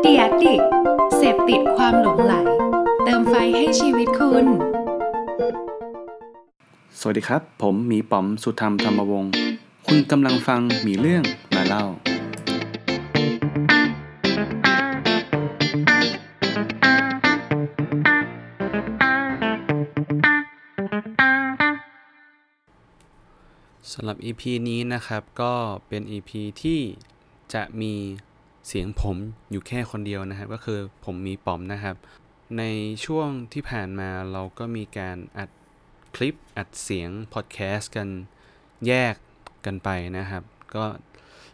เดียดิกเสพติดความหลงไหล เติมไฟให้ชีวิตคุณ สวัสดีครับ ผมหมีป๋อมสุธรรมธรรมวงศ์คุณกำลังฟังหมีเรื่องมาเล่าสำหรับ EP นี้นะครับก็เป็น EP ที่ จะมีเสียงผมอยู่แค่คนเดียวนะครับ ก็คือผมมีป๋อมนะครับ ในช่วงที่ผ่านมาเราก็มีการอัดคลิปอัดเสียงพอดแคสต์กันแยกกันไปนะครับ ก็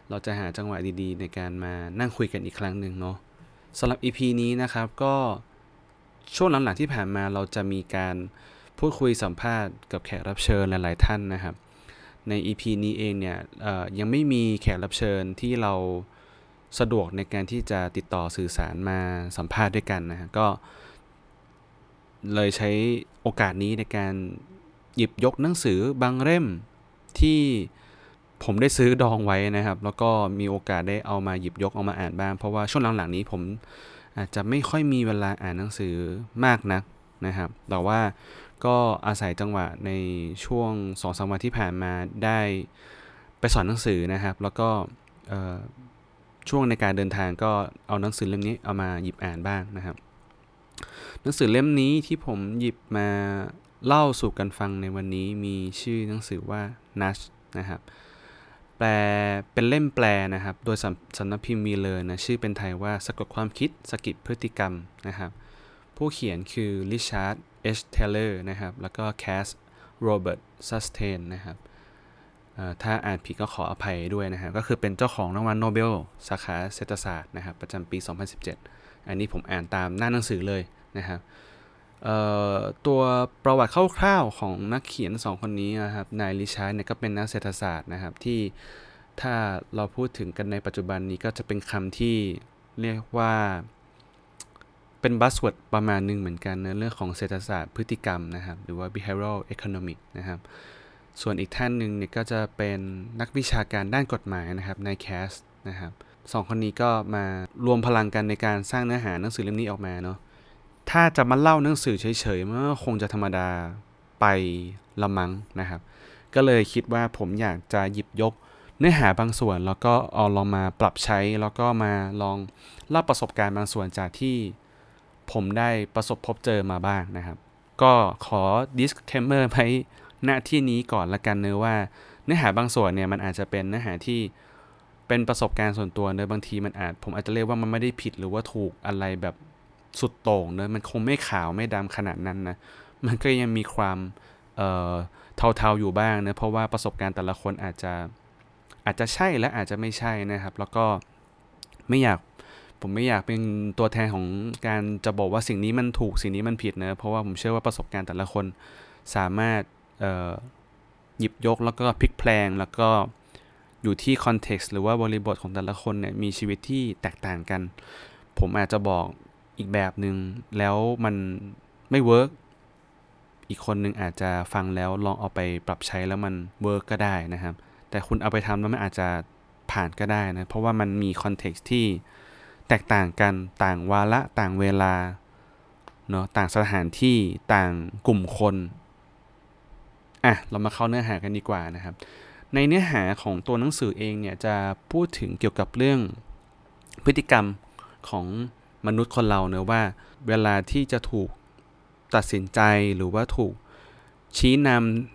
เราจะหาจังหวะดีๆ ในการมานั่งคุยกันอีกครั้งหนึ่งเนาะสำหรับ EP นี้นะครับก็ช่วงหลังๆที่ผ่านมาเราจะมีการพูดคุยสัมภาษณ์กับแขกรับเชิญหลายๆท่านนะครับ ใน EP นี้เองเนี่ยยังไม่มีแขกรับเชิญที่เราสะดวกในการที่จะติดต่อสื่อสารมาสัมภาษณ์ด้วยกันนะฮะก็ เลยใช้โอกาสนี้ในการหยิบยกหนังสือบางเล่มที่ผมได้ซื้อดองไว้นะครับ แล้วก็มีโอกาสได้เอามาหยิบยกเอามาอ่านบ้าง เพราะว่าช่วงหลังๆนี้ผมอาจจะไม่ค่อยมีเวลาอ่านหนังสือมากนักนะครับ แต่ว่า ก็อาศัยจังหวะในช่วง2องสามวันที่ผ่านมาได้ไปสอนหนังสือนะครับ แล้วก็ช่วงในการเดินทางก็เอาหนังสือเล่มนี้เอามาหยิบอ่านบ้างนะครับ หนังสือเล่มนี้ที่ผมหยิบมาเล่าสู่กันฟังในวันนี้มีชื่อหนังสือว่า Nash นะครับ แปลเป็นเล่มแปลนะครับ โดยสำนักพิมพ์มีเลยนะ ชื่อเป็นไทยว่าสะกดความคิดสกิดพฤติกรรมนะครับ ผู้เขียนคือริชาร์ด เอชเทเลอร์นะครับ แล้วก็แคสโรเบิร์ตซันสตีนนะครับถ้าอ่านผิดก็ขออภัยด้วยนะครับ ก็คือเป็นเจ้าของรางวัลโนเบลสาขาเศรษฐศาสตร์นะครับ ประจำปี 2017 อันนี้ผมอ่านตามหน้าหนังสือเลยนะครับตัวประวัติคร่าวๆของนักเขียน 2 คนนี้นะครับ นายริชาร์ดเนี่ยก็เป็นนักเศรษฐศาสตร์นะครับที่ถ้าเราพูดถึงกันในปัจจุบันนี้ก็จะเป็นคำที่เรียกว่า เป็นบัสเวิร์ดประมาณหนึ่งเหมือนกันนะเรื่องของเศรษฐศาสตร์พฤติกรรมนะครับ หรือว่า behavioral economic นะครับ ส่วนอีกท่านหนึ่งเนี่ยก็จะเป็นนักวิชาการด้านกฎหมายนะครับนายแคสนะครับสองคนนี้ก็มารวมพลังกันในการสร้างเนื้อหาหนังสือเล่มนี้ออกมาเนาะถ้าจะมาเล่าหนังสือเฉยๆมันก็คงจะธรรมดาไปละมังนะครับ ก็เลยคิดว่าผมอยากจะหยิบยกเนื้อหาบางส่วน แล้วก็เอาลองมาปรับใช้แล้วก็มาลองเล่าประสบการณ์บางส่วนจากที่ ผมได้ประสบพบเจอมาบ้างนะครับ ก็ขอ disclaimer ไว้ณที่นี้ก่อนละกันเนื้อว่าเนื้อหาบางส่วนเนี่ยมันอาจจะเป็นเนื้อหาที่เป็นประสบการณ์ส่วนตัวเนื้อบางทีมันอาจ ผมอาจจะเรียกว่ามันไม่ได้ผิดหรือว่าถูกอะไรแบบสุดโต่งเนื้อมันคงไม่ขาวไม่ดำขนาดนั้นนะมันก็ยังมีความเอ่อเทาๆอยู่บ้างเนะเพราะว่าประสบการณ์แต่ละคนอาจจะอาจจะใช่และอาจจะไม่ใช่นะครับ แล้วก็ไม่อยาก ผมไม่อยากเป็นตัวแทนของการจะบอกว่าสิ่งนี้มันถูกสิ่งนี้มันผิดนะเพราะว่าผมเชื่อว่าประสบการณ์แต่ละคนสามารถหยิบยกแล้วก็พลิกแพลงแล้วก็อยู่ที่คอนเท็กซ์หรือว่าบริบทของแต่ละคนเนี่ยมีชีวิตที่แตกต่างกัน ผมอาจจะบอกอีกแบบหนึง่งแล้วมันไม่ work อีกคนหนึ่งอาจจะฟังแล้วลองเอาไปปรับใช้แล้วมัน work ก็ได้นะครับ แต่คุณเอาไปทำแล้วมันอาจจะผ่านก็ได้นะ เพราะว่ามันมี context ที่ แตกต่างกันต่างวาระต่างเวลาเนาะต่างสถานที่ต่างกลุ่มคนอะเรามาเข้าเนื้อหากันดีกว่านะครับ ในเนื้อหาของตัวหนังสือเองเนี่ยจะพูดถึงเกี่ยวกับเรื่องพฤติกรรมของมนุษย์คนเราเนอะว่า เวลาที่จะถูกตัดสินใจหรือว่าถูกชี้น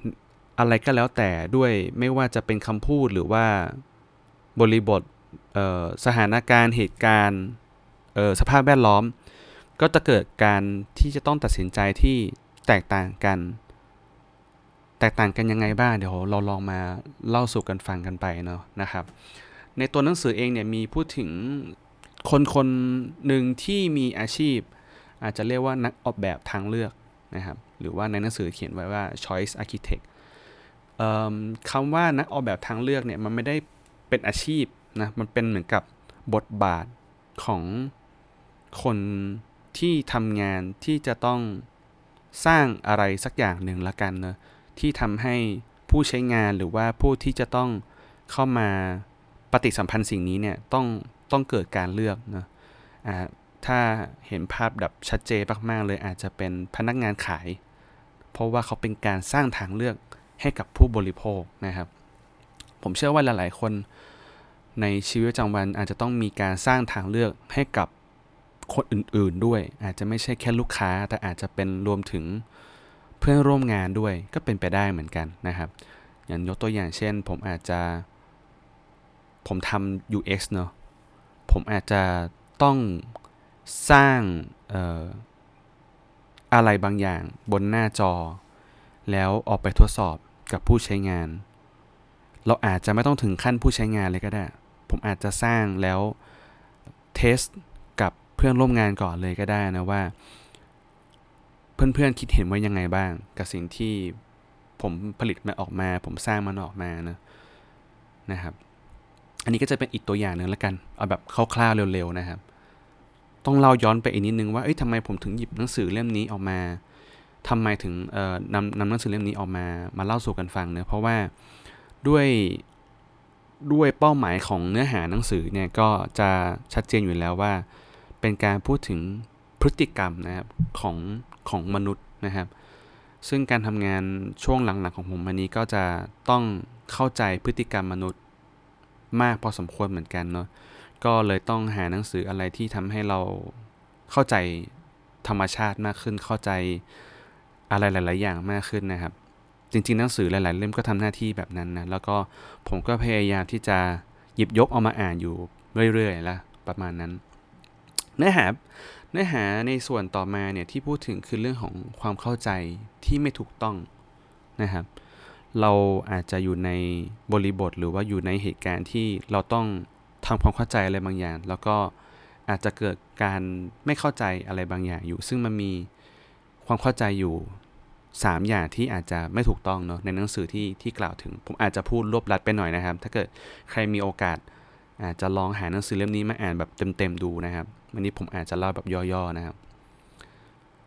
ำอะไรก็แล้วแต่ด้วยไม่ว่าจะเป็นคำพูดหรือว่าบริบท สถานการณ์เหตุการณ์สภาพแวดล้อม ก็จะเกิดการที่จะต้องตัดสินใจที่แตกต่างกัน แตกต่างกันยังไงบ้างเดี๋ยวเราลองมาเล่าสู่กันฟังกันไปเนาะนะครับ ในตัวหนังสือเองเนี่ยมีพูดถึงคนคนหนึ่งที่มีอาชีพ อาจจะเรียกว่านักออกแบบทางเลือกนะครับหรือว่าในหนังสือเขียนไว้ว่า choice architect คำว่านักออกแบบทางเลือกเนี่ยมันไม่ได้เป็นอาชีพ นะมันเป็นเหมือนกับบทบาทของคนที่ทำงานที่จะต้องสร้างอะไรสักอย่างหนึ่งละกันเนะที่ทำให้ผู้ใช้งานหรือว่าผู้ที่จะต้องเข้ามาปฏิสัมพันธ์สิ่งนี้เนี่ยต้องต้องเกิดการเลือกนะอ่าถ้าเห็นภาพแบบชัดเจนมากๆเลยอาจจะเป็นพนักงานขาย เพราะว่าเขาเป็นการสร้างทางเลือกให้กับผู้บริโภคนะครับ ผมเชื่อว่าหลายๆ คน ในชีวิตประจำวันอาจจะต้องมีการสร้างทางเลือกให้กับคนอื่นๆด้วย อาจจะไม่ใช่แค่ลูกค้า แต่อาจจะเป็นรวมถึงเพื่อนร่วมงานด้วยก็เป็นไปได้เหมือนกันนะครับ อย่างยกตัวอย่างเช่น ผมอาจจะ ผมทำ UX เนาะผมอาจจะต้องสร้างอออะไรบางอย่างบนหน้าจอ แล้วออกไปทดสอบกับผู้ใช้งาน เราอาจจะไม่ต้องถึงขั้นผู้ใช้งานเลยก็ได้ ผมอาจจะสร้างแล้วเทสกับเพื่อนร่วมงานก่อนเลยก็ได้นะว่า เพื่อนๆคิดเห็นว่ายังไงบ้าง กับสิ่งที่ผมผลิตมันออกมา ผมสร้างมันออกมานะนะครับ อันนี้ก็จะเป็นอีกตัวอย่างหนึ่งแล้วกัน เอาแบบคร่าวๆเร็วๆนะครับ ต้องเล่าย้อนไปอีกนิดนึงว่าเอ้ยทำไมผมถึงหยิบหนังสือเล่มนี้ออกมาทำไมถึงเอ่อนำนำหนังสือเล่มนี้ออกมามาเล่าสู่กันฟังเนะเพราะว่าด้วย ด้วยเป้าหมายของเนื้อหาหนังสือเนี่ยก็จะชัดเจนอยู่แล้วว่า เป็นการพูดถึงพฤติกรรมนะครับของของมนุษย์นะครับ ซึ่งการทำงานช่วงหลังๆของผมวันนี้ก็จะต้องเข้าใจพฤติกรรมมนุษย์มากพอสมควรเหมือนกันเนาะก็เลยต้องหาหนังสืออะไรที่ทำให้เราเข้าใจธรรมชาติมากขึ้นเข้าใจอะไรหลาย ๆ อย่างมากขึ้นนะครับ จริงๆ หนังสือหลาย ๆ เล่มก็ทำหน้าที่แบบนั้นนะ แล้วก็ผมก็พยายามที่จะหยิบยกเอามาอ่านอยู่เรื่อยๆแล้วประมาณนั้น เนื้อหาเนื้อหาในส่วนต่อมาเนี่ยที่พูดถึงคือเรื่องของความเข้าใจที่ไม่ถูกต้องนะครับ เราอาจจะอยู่ในบริบทหรือว่าอยู่ในเหตุการณ์ที่เราต้องทำความเข้าใจอะไรบางอย่าง แล้วก็อาจจะเกิดการไม่เข้าใจอะไรบางอย่างอยู่ ซึ่งมันมีความเข้าใจอยู่ 3 อย่างที่อาจจะไม่ถูกต้องเนาะในหนังสือที่ที่กล่าวถึง ผมอาจจะพูดรวบรัดไปหน่อยนะครับ ถ้าเกิดใครมีโอกาส อาจจะลองหาหนังสือเล่มนี้มาอ่านแบบเต็มๆดูนะครับ วันนี้ผมอาจจะเล่าแบบย่อๆนะครับ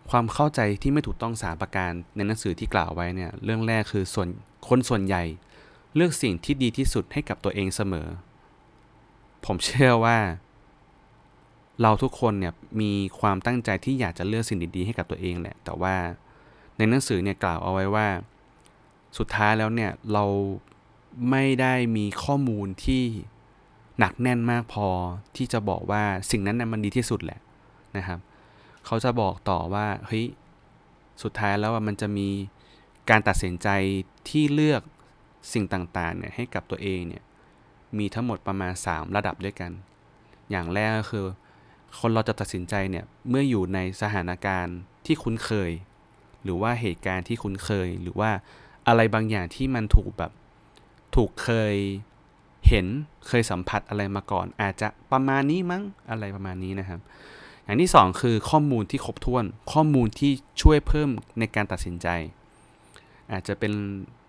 ความเข้าใจที่ไม่ถูกต้องสาประการในหนังสือที่กล่าวไว้เนี่ยเรื่องแรกคือส่วนคนส่วนใหญ่ เลือกสิ่งที่ดีที่สุดให้กับตัวเองเสมอ ผมเชื่อว่า เราทุกคนเนี่ยมีความตั้งใจที่อยากจะเลือกสิ่งดีๆให้กับตัวเองแหละแต่ว่า ในหนังสือเนี่ยกล่าวเอาไว้ว่า สุดท้ายแล้วเนี่ยเราไม่ได้มีข้อมูลที่หนักแน่นมากพอที่จะบอกว่าสิ่งนั้นน่ะมันดีที่สุดแหละนะครับ เขาจะบอกต่อว่าเฮ้ยสุดท้ายแล้วมันจะมีการตัดสินใจที่เลือกสิ่งต่างๆเนี่ยให้กับตัวเองเนี่ยมีทั้งหมดประมาณ 3 ระดับด้วยกัน อย่างแรกก็คือ คนเราจะตัดสินใจเนี่ยเมื่ออยู่ในสถานการณ์ที่คุ้นเคย หรือว่าเหตุการณ์ที่คุ้นเคย หรือว่าอะไรบางอย่างที่มันถูกแบบถูกเคยเห็นเคยสัมผัสอะไรมาก่อน อาจจะประมาณนี้มั้งอะไรประมาณนี้นะครับ อย่างที่ 2 คือข้อมูลที่ครบถ้วน ข้อมูลที่ช่วยเพิ่มในการตัดสินใจ อาจจะเป็น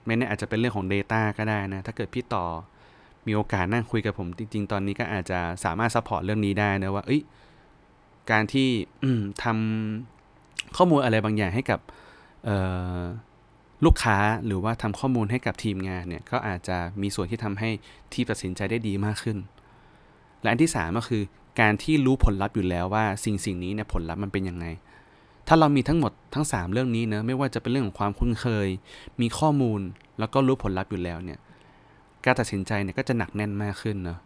ไม่แน่อาจจะเป็นเรื่องของ Data ก็ได้นะ ถ้าเกิดพี่ต่อมีโอกาสนั่งคุยกับผมจริง ๆ ตอนนี้ก็อาจจะสามารถ support เรื่องนี้ได้นะว่าการที่ทำข้อมูลอะไรบางอย่างให้กับ ลูกค้าหรือว่าทำข้อมูลให้กับทีมงานเนี่ยก็อาจจะมีส่วนที่ทำให้ทีมตัดสินใจได้ดีมากขึ้น และอันที่3ก็คือการที่รู้ผลลัพธ์อยู่แล้วว่าสิ่งสิ่งนี้เนี่ยผลลัพธ์มันเป็นยังไง ถ้าเรามีทั้งหมดทั้ง 3 เรื่องนี้เนะไม่ว่าจะเป็นเรื่องของความคุ้นเคย มีข้อมูลแล้วก็รู้ผลลัพธ์อยู่แล้วเนี่ยการตัดสินใจเนี่ยก็จะหนักแน่นมากขึ้นเนาะ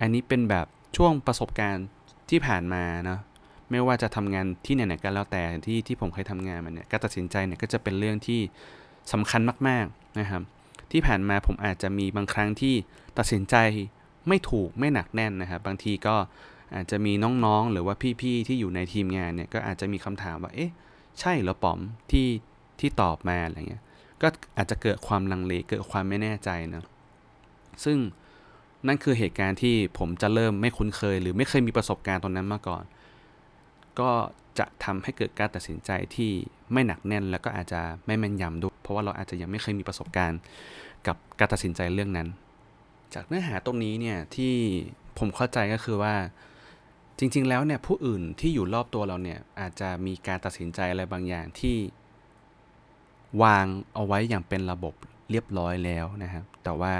อันนี้เป็นแบบช่วงประสบการณ์ที่ผ่านมาเนะ ไม่ว่าจะทำงานที่ไหนๆก็แล้วแต่ที่ที่ผมเคยทำงานมันเนี่ยการตัดสินใจเนี่ยก็จะเป็นเรื่องที่สำคัญมากๆนะครับ ที่ผ่านมาผมอาจจะมีบางครั้งที่ตัดสินใจไม่ถูกไม่หนักแน่นนะครับ บางทีก็อาจจะมีน้องๆ หรือว่าพี่ๆที่อยู่ในทีมงานเนี่ยก็อาจจะมีคำถามว่าเอ๊ะใช่หรอป๋อมที่ที่ตอบมาอะไรเงี้ยก็อาจจะเกิดความลังเลเกิดความไม่แน่ใจนะซึ่งนั่นคือเหตุการณ์ที่ผมจะเริ่มไม่คุ้นเคย หรือไม่เคยมีประสบการณ์ตรงนั้นมาก่อน ก็จะทำให้เกิดการตัดสินใจที่ไม่หนักแน่น แล้วก็อาจจะไม่แม่นยำด้วย เพราะว่าเราอาจจะยังไม่เคยมีประสบการณ์ กับการตัดสินใจเรื่องนั้น จากเนื้อหาตรงนี้เนี่ยที่ผมเข้าใจก็คือว่าจริง ๆ แล้วเนี่ยผู้อื่นที่อยู่รอบตัวเราเนี่ยอาจจะมีการตัดสินใจอะไรบางอย่างที่วางเอาไว้อย่างเป็นระบบเรียบร้อยแล้วนะครับ แต่ว่า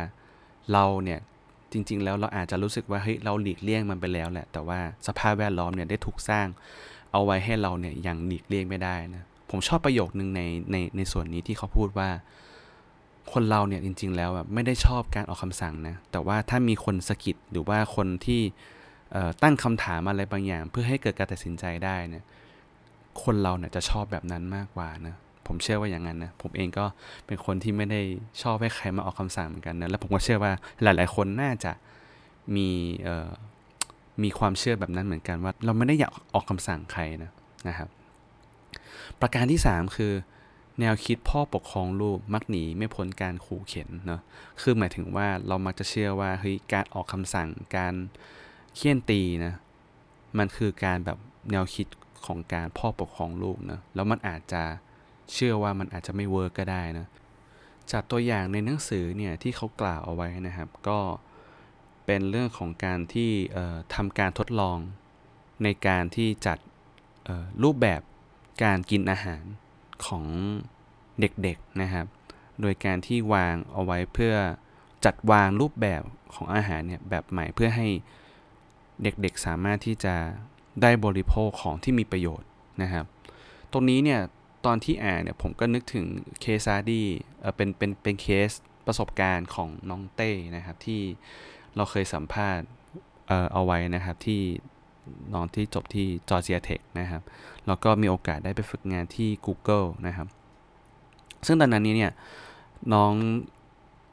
เราเนี่ย จริง ๆ แล้วเราอาจจะรู้สึกว่าเฮ้ยเราหลีกเลี่ยงมันไปแล้วแหละ แต่ว่าสภาพแวดล้อมเนี่ยได้ถูกสร้าง เอาไว้ให้เราเนี่ยยังหลีกเลี่ยงไม่ได้นะผมชอบประโยคนึงในในในส่วนนี้ที่เขาพูดว่า คนเราเนี่ยจริง ๆ แล้วแบบไม่ได้ชอบการออกคำสั่งนะแต่ว่าถ้ามีคนสะกิดหรือว่าคนที่ตั้งคำถามอะไรบางอย่าง เพื่อให้เกิดการตัดสินใจได้เนี่ยคนเราเนี่ยจะชอบแบบนั้นมากกว่านะ ผมเชื่อว่าอย่างนั้นนะ ผมเองก็เป็นคนที่ไม่ได้ชอบให้ใครมาออกคำสั่งเหมือนกันนะ แล้วผมก็เชื่อว่าหลาย ๆ คนน่าจะมีมีความเชื่อแบบนั้นเหมือนกันว่า เราไม่ได้อยากออกคำสั่งใครนะนะครับ ประการที่ 3 คือ แนวคิดพ่อปกครองลูกมักหนีไม่พ้นการขู่เข็นเนาะคือหมายถึงว่าเรามักจะเชื่อว่าเฮ้ยการออกคำสั่งการเคี่ยนตีนะมันคือการแบบแนวคิดของการพ่อปกครองลูกนะแล้วมันอาจจะ เชื่อว่ามันอาจจะไม่เวิร์กก็ได้นะ จากตัวอย่างในหนังสือเนี่ยที่เขากล่าวเอาไว้นะครับ ก็เป็นเรื่องของการที่ทำการทดลองในการที่จัดรูปแบบการกินอาหารของเด็กๆนะครับ โดยการที่วางเอาไว้เพื่อจัดวางรูปแบบของอาหารเนี่ยแบบใหม่เพื่อให้เด็กๆสามารถที่จะได้บริโภคของที่มีประโยชน์นะครับ ตรงนี้เนี่ย ตอนที่อ่านเนี่ยผมก็นึกถึงเคสซาดี้เออเป็นเป็นเป็นเคสประสบการณ์ของน้องเต้นะครับที่เราเคยสัมภาษณ์เออเอาไว้นะครับที่น้องที่จบที่จอร์เจียเทคนะครับแล้วก็มีโอกาสได้ไปฝึกงานที่ Google นะครับ ซึ่งตอนนั้นนี้เนี่ยน้อง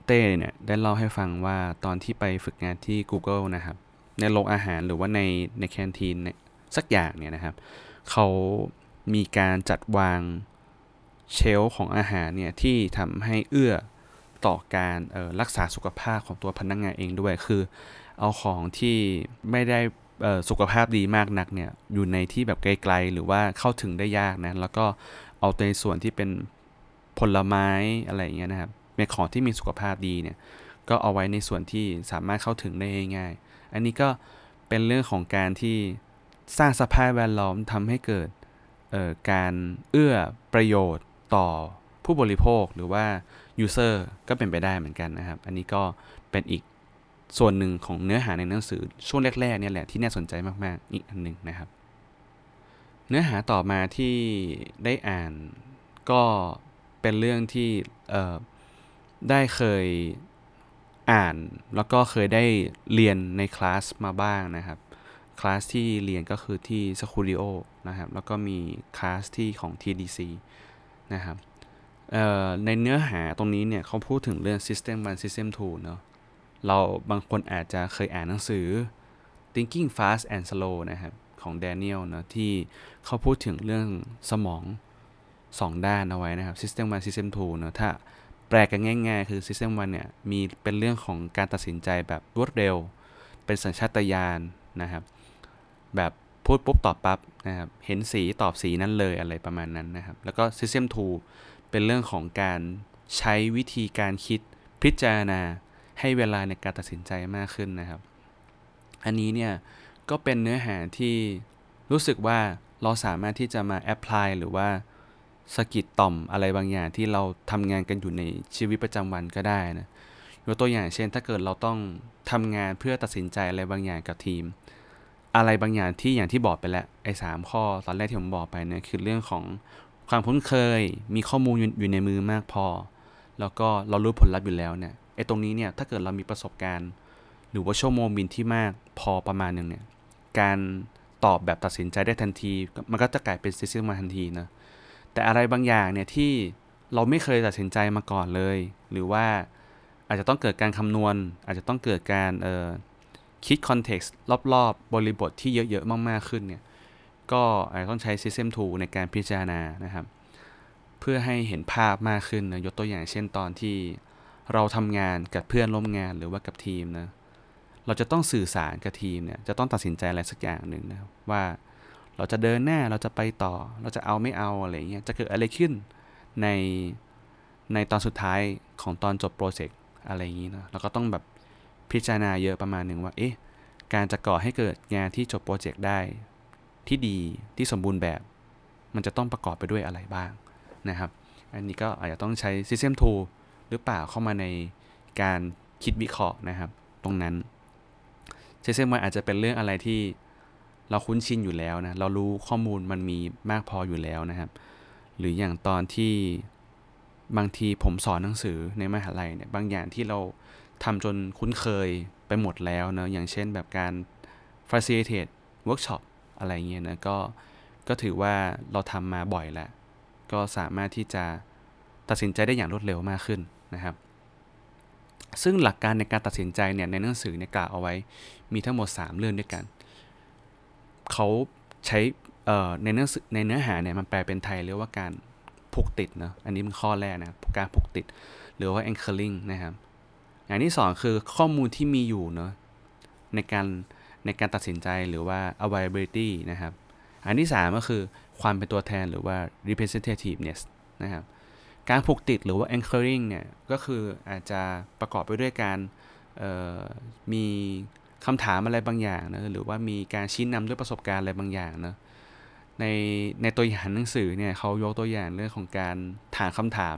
เต้เนี่ยได้เล่าให้ฟังว่าตอนที่ไปฝึกงานที่ Google นะครับ ในโรงอาหารหรือว่าในในแคนทีนสักอย่างเนี่ยนะครับเขา มีการจัดวางเชลของอาหารเนี่ยที่ทำให้เอื้อต่อการรักษาสุขภาพของตัวพนักงงานเองด้วย คือเอาของที่ไม่ได้สุขภาพดีมากนักเนี่ยอยู่ในที่แบบไกลๆ หรือว่าเข้าถึงได้ยากนะ แล้วก็เอาในส่วนที่เป็นผลไม้อะไรอย่างเงี้ยนะครับเป็นของที่มีสุขภาพดีเนี่ยก็เอาไว้ในส่วนที่สามารถเข้าถึงได้ง่าย อันนี้ก็เป็นเรื่องของการที่สร้างสภาพแวดล้อมทำให้เกิด การเอื้อประโยชน์ต่อผู้บริโภคหรือว่า user ก็เป็นไปได้เหมือนกันนะครับ อันนี้ก็เป็นอีกส่วนหนึ่งของเนื้อหาในหนังสือช่วงแรกๆเนี่ยแหละที่น่าสนใจมากๆ อีกอันหนึ่งนะครับ เนื้อหาต่อมาที่ได้อ่านก็เป็นเรื่องที่ได้เคยอ่านแล้วก็เคยได้เรียนในคลาสมาบ้างนะครับ คลาสที่เรียนก็คือที่สคูดิโอนะครับ แล้วก็มีคลาสที่ของ TDC นะครับในเนื้อหาตรงนี้เนี่ยเขาพูดถึงเรื่อง System 1 System 2เนาะเราบางคนอาจจะเคยอ่านหนังสือ Thinking Fast and Slow นะครับ ของ Daniel นะที่เขาพูดถึงเรื่องสมอง 2 ด้านเอาไว้นะครับ System 1 System 2เนาะถ้าแปลกันง่าย ๆ คือ System 1เนี่ยมีเป็นเรื่องของการตัดสินใจแบบรวดเร็ว เป็นสัญชาตญาณนะครับ แบบพูดปุ๊บตอบปั๊บนะครับเห็นสีตอบสีนั้นเลยอะไรประมาณนั้นนะครับ แล้วก็ System 2 เป็นเรื่องของการใช้วิธีการคิดพิจารณาให้เวลาในการตัดสินใจมากขึ้นนะครับ อันนี้เนี่ย ก็เป็นเนื้อหาที่รู้สึกว่าเราสามารถที่จะมาแอพพลายหรือว่าสกิดต่อมอะไรบางอย่างที่เราทำงานกันอยู่ในชีวิตประจำวันก็ได้นะยกตัวอย่างเช่น ถ้าเกิดเราต้องทำงานเพื่อตัดสินใจอะไรบางอย่างกับทีม อะไรบางอย่างที่อย่างที่บอกไปแล้วไอ้สามข้อตอนแรกที่ผมบอกไปเนี่ยคือเรื่องของความคุ้นเคย มีข้อมูลอยู่ในมือมากพอ แล้วก็เรารู้ผลลัพธ์อยู่แล้วเนี่ยไอ้ตรงนี้เนี่ยถ้าเกิดเรามีประสบการณ์ หรือว่าชั่วโมงบินที่มากพอประมาณหนึ่งเนี่ยการตอบแบบตัดสินใจได้ทันที มันก็จะกลายเป็นซิสเต็มมาทันทีนะแต่อะไรบางอย่างเนี่ยที่เราไม่เคยตัดสินใจมาก่อนเลย หรือว่าอาจจะต้องเกิดการคำนวณ อาจจะต้องเกิดการเออ คิดคอนเท็กซ์รอบๆ บริบทที่เยอะๆ มากๆขึ้นเนี่ย ก็อาจจะต้องใช้ System 2 ในการพิจารณานะครับ เพื่อให้เห็นภาพมากขึ้นนะยกตัวอย่างเช่นตอนที่เราทำงานกับเพื่อนร่วมงานหรือว่ากับทีมนะเราจะต้องสื่อสารกับทีมเนี่ยจะต้องตัดสินใจอะไรสักอย่างหนึ่งนะว่าเราจะเดินหน้าเราจะไปต่อ เราจะเอาไม่เอาอะไรเงี้ยจะเกิดอะไรขึ้นในในตอนสุดท้ายของตอนจบโปรเจกต์อะไรอย่างนี้นะเราก็ต้องแบบ พิจารณาเยอะประมาณหนึ่งว่า เอ๊ะ การจะก่อให้เกิดงานที่จบโปรเจกต์ได้ ที่ดีที่สมบูรณ์แบบ มันจะต้องประกอบไปด้วยอะไรบ้างนะครับ อันนี้ก็อาจจะต้องใช้ System Tool หรือเปล่าเข้ามาในการคิดวิเคราะห์นะครับ ตรงนั้นเช่นว่าอาจจะเป็นเรื่องอะไรที่เราคุ้นชินอยู่แล้วนะ เรารู้ข้อมูลมันมีมากพออยู่แล้วนะครับ หรืออย่างตอนที่บางทีผมสอนหนังสือในมหาลัยเนี่ย บางอย่างที่เรา ทำจนคุ้นเคยไปหมดแล้วนะอย่างเช่นแบบการ facilitate workshop อะไรเงี้ยนะก็ก็ถือว่าเราทำมาบ่อยแล้วก็สามารถที่จะตัดสินใจได้อย่างรวดเร็วมากขึ้นนะครับ ซึ่งหลักการในการตัดสินใจเนี่ยในหนังสือเนี่ยกล่าวเอาไว้มีทั้งหมด 3 เรื่องด้วยกัน เขาใช้ในเนื้อในเนื้อหาเนี่ยมันแปลเป็นไทยเรียกว่าการผูกติดเนาะอันนี้เป็นข้อแรกนะการผูกติด หรือว่า anchoring นะครับ อย่างที่ 2 คือข้อมูลที่มีอยู่เนาะในการในการตัดสินใจหรือว่า availability นะครับ อันที่ 3 ก็คือความเป็นตัวแทนหรือว่า representativeness นะครับ การผูกติดหรือว่า anchoring เนี่ย ก็คืออาจจะประกอบไปด้วยการมีคำถามอะไรบางอย่างนะหรือว่ามีการชี้นำด้วยประสบการณ์อะไรบางอย่างนะในในตัวอย่างหนังสือเนี่ยเขายกตัวอย่างเรื่องของการถามคำถาม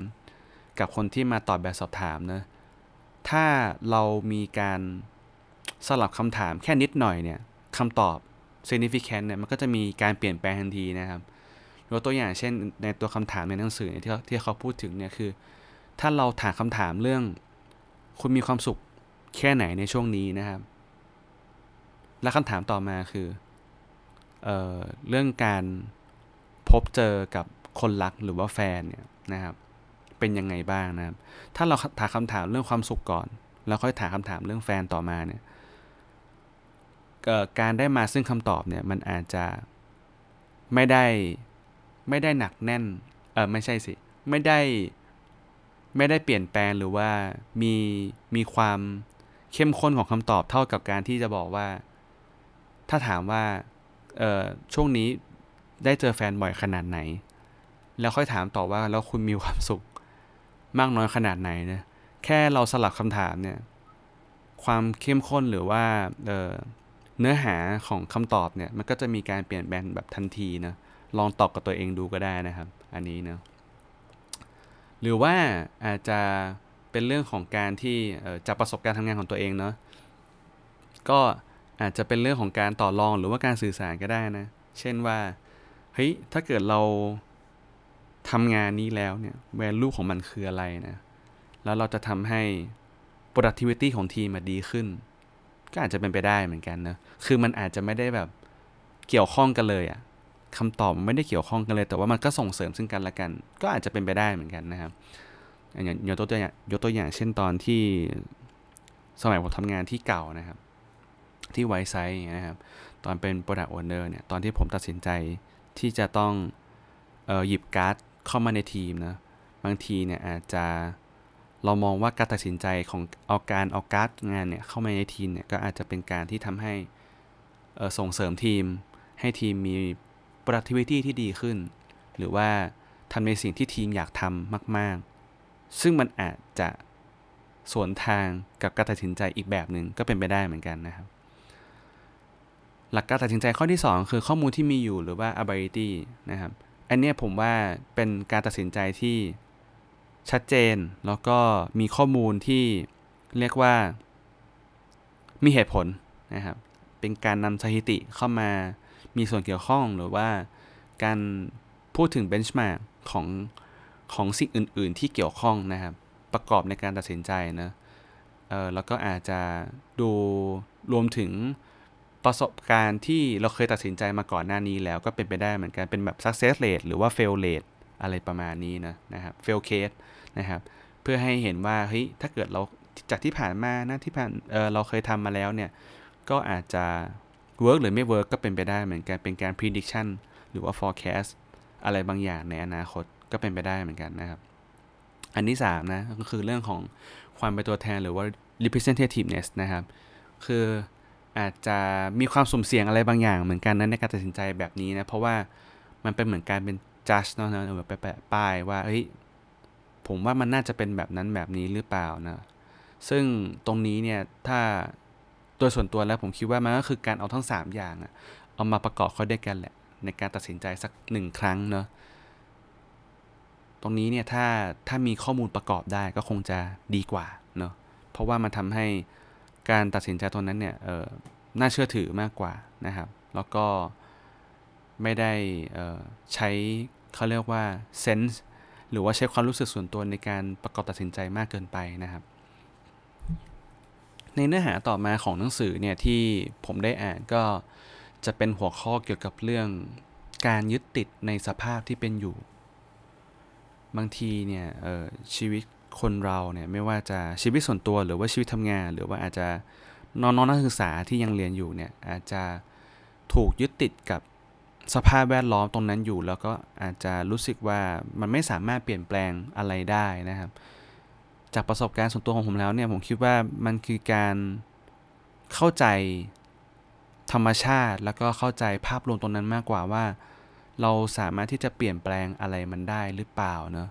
กับคนที่มาตอบแบบสอบถามนะ ถ้าเรามีการสลับคำถามแค่นิดหน่อยเนี่ยคำตอบ significant เนี่ยมันก็จะมีการเปลี่ยนแปลงทันทีนะครับยกตัวอย่างเช่นในตัวคำถามในหนังสือที่ที่เขาพูดถึงเนี่ยคือ ถ้าเราถามคำถามเรื่อง คุณมีความสุขแค่ไหนในช่วงนี้นะครับ และคำถามต่อมาคือเออเรื่องการพบเจอกับคนรักหรือว่าแฟนเนี่ยนะครับ เป็นยังไงบ้างนะครับ ถ้าเราถามคำถามเรื่องความสุขก่อน แล้วค่อยถามคำถามเรื่องแฟนต่อมาเนี่ยการได้มาซึ่งคำตอบเนี่ยมันอาจจะไม่ได้ไม่ได้หนักแน่นเออไม่ใช่สิ ไม่ได้ไม่ได้เปลี่ยนแปลงหรือว่ามีมีความเข้มข้นของคำตอบเท่ากับการที่จะบอกว่า ถ้าถามว่าเออช่วงนี้ได้เจอแฟนบ่อยขนาดไหน แล้วค่อยถามต่อว่าแล้วคุณมีความสุข มากน้อยขนาดไหนนะแค่เราสลับคำถามเนี่ยความเข้มข้นหรือว่าเเนื้อหาของคำตอบเนี่ยมันก็จะมีการเปลี่ยนแปลงแบบทันทีนะลองตอบกับตัวเองดูก็ได้นะครับ อันนี้เนาะหรือว่าอาจจะเป็นเรื่องของการที่จากประสบการณ์ทำงานของตัวเองเนาะก็อาจจะเป็นเรื่องของการต่อรองหรือว่าการสื่อสารก็ได้นะ เช่นว่าเฮ้ยถ้าเกิดเรา ทำงานนี้แล้วเนี่ย value ของมันคืออะไรนะ แล้วเราจะทำให้ productivity ของทีมมาดีขึ้น ก็อาจจะเป็นไปได้เหมือนกันนะ คือมันอาจจะไม่ได้แบบเกี่ยวข้องกันเลยอะคำตอบมันไม่ได้เกี่ยวข้องกันเลย แต่ว่ามันก็ส่งเสริมซึ่งกันและกัน ก็อาจจะเป็นไปได้เหมือนกันนะครับ อย่างยกตัวอย่างยกตัวอย่างเช่นตอนที่สมัยผมทำงานที่เก่านะครับ ที่ไวซ์ไซต์นะครับ ตอนเป็น Product Owner เนี่ย ตอนที่ผมตัดสินใจที่จะต้องออหยิบการ์ด เข้ามาในทีมนะ บางทีเนี่ยอาจจะเรามองว่าการตัดสินใจของเอาการเอาการ์ดงานเนี่ยเข้ามาในทีมเนี่ยก็อาจจะเป็นการที่ทำให้ส่งเสริมทีม ให้ทีมมี productivity ที่ดีขึ้น หรือว่าทำในสิ่งที่ทีมอยากทำมาก ๆ ซึ่งมันอาจจะสวนทางกับการตัดสินใจอีกแบบหนึ่งก็เป็นไปได้เหมือนกันนะครับ หลักการตัดสินใจข้อที่ 2 คือข้อมูลที่มีอยู่หรือว่า ability นะครับ อันนี้ผมว่าเป็นการตัดสินใจที่ชัดเจนแล้วก็มีข้อมูลที่เรียกว่ามีเหตุผลนะครับ เป็นการนำสถิติเข้ามามีส่วนเกี่ยวข้องหรือว่าการพูดถึงเบนช์มาร์กของของสิ่งอื่น ๆ ที่เกี่ยวข้องนะครับ ประกอบในการตัดสินใจนะเออแล้วก็อาจจะดูรวมถึง ประสบการณ์ที่เราเคยตัดสินใจมาก่อนหน้านี้แล้วก็เป็นไปได้เหมือนกันเป็นแบบ success rate หรือว่า fail rate อะไรประมาณนี้นะนะครับ fail case นะครับเพื่อให้เห็นว่าเฮ้ยถ้าเกิดเราจากที่ผ่านมานะที่ผ่านเเราเคยทำมาแล้วเนี่ยก็อาจจะ work หรือไม่ work ก็เป็นไปได้เหมือนกันเป็นการ prediction หรือว่า forecast อะไรบางอย่างในอนาคตก็เป็นไปได้เหมือนกันนะครับ อันที่3นะก็คือเรื่องของความเป็นตัวแทนหรือว่า representativeness นะครับ คือ อาจจะมีความสุ่มเสี่ยงอะไรบางอย่างเหมือนกันนะในการตัดสินใจแบบนี้นะ เพราะว่ามันเป็นเหมือนการเป็นจัดเนาะแบบไปแปะป้ายว่าเฮ้ยผมว่ามันน่าจะเป็นแบบนั้นแบบนี้หรือเปล่านะ ซึ่งตรงนี้เนี่ยถ้าโดยส่วนตัวแล้วผมคิดว่ามันก็คือการเอาทั้ง 3 อย่างอะเอามาประกอบเข้าด้วยกันแหละ ในการตัดสินใจสักหนึ่งครั้งเนาะตรงนี้เนี่ยถ้าถ้ามีข้อมูลประกอบได้ก็คงจะดีกว่าเนาะเพราะว่ามันทำให้ การตัดสินใจตรงนั้นเนี่ยน่าเชื่อถือมากกว่านะครับ แล้วก็ไม่ได้ใช้เขาเรียกว่าเซนส์หรือว่าใช้ความรู้สึกส่วนตัวในการประกอบตัดสินใจมากเกินไปนะครับ ในเนื้อหาต่อมาของหนังสือเนี่ยที่ผมได้อ่านก็จะเป็นหัวข้อเกี่ยวกับเรื่องการยึดติดในสภาพที่เป็นอยู่ บางทีเนี่ยชีวิต คนเราเนี่ยไม่ว่าจะชีวิตส่วนตัวหรือว่าชีวิตทำงาน หรือว่าอาจจะน้องนักศึกษาที่ยังเรียนอยู่เนี่ยอาจจะถูกยึดติดกับสภาพแวดล้อมตรงนั้นอยู่ แล้วก็อาจจะรู้สึกว่ามันไม่สามารถเปลี่ยนแปลงอะไรได้นะครับ จากประสบการณ์ส่วนตัวของผมแล้วเนี่ยผมคิดว่ามันคือการเข้าใจธรรมชาติ แล้วก็เข้าใจภาพรวมตรงนั้นมากกว่าว่า เราสามารถที่จะเปลี่ยนแปลงอะไรมันได้หรือเปล่าเนาะ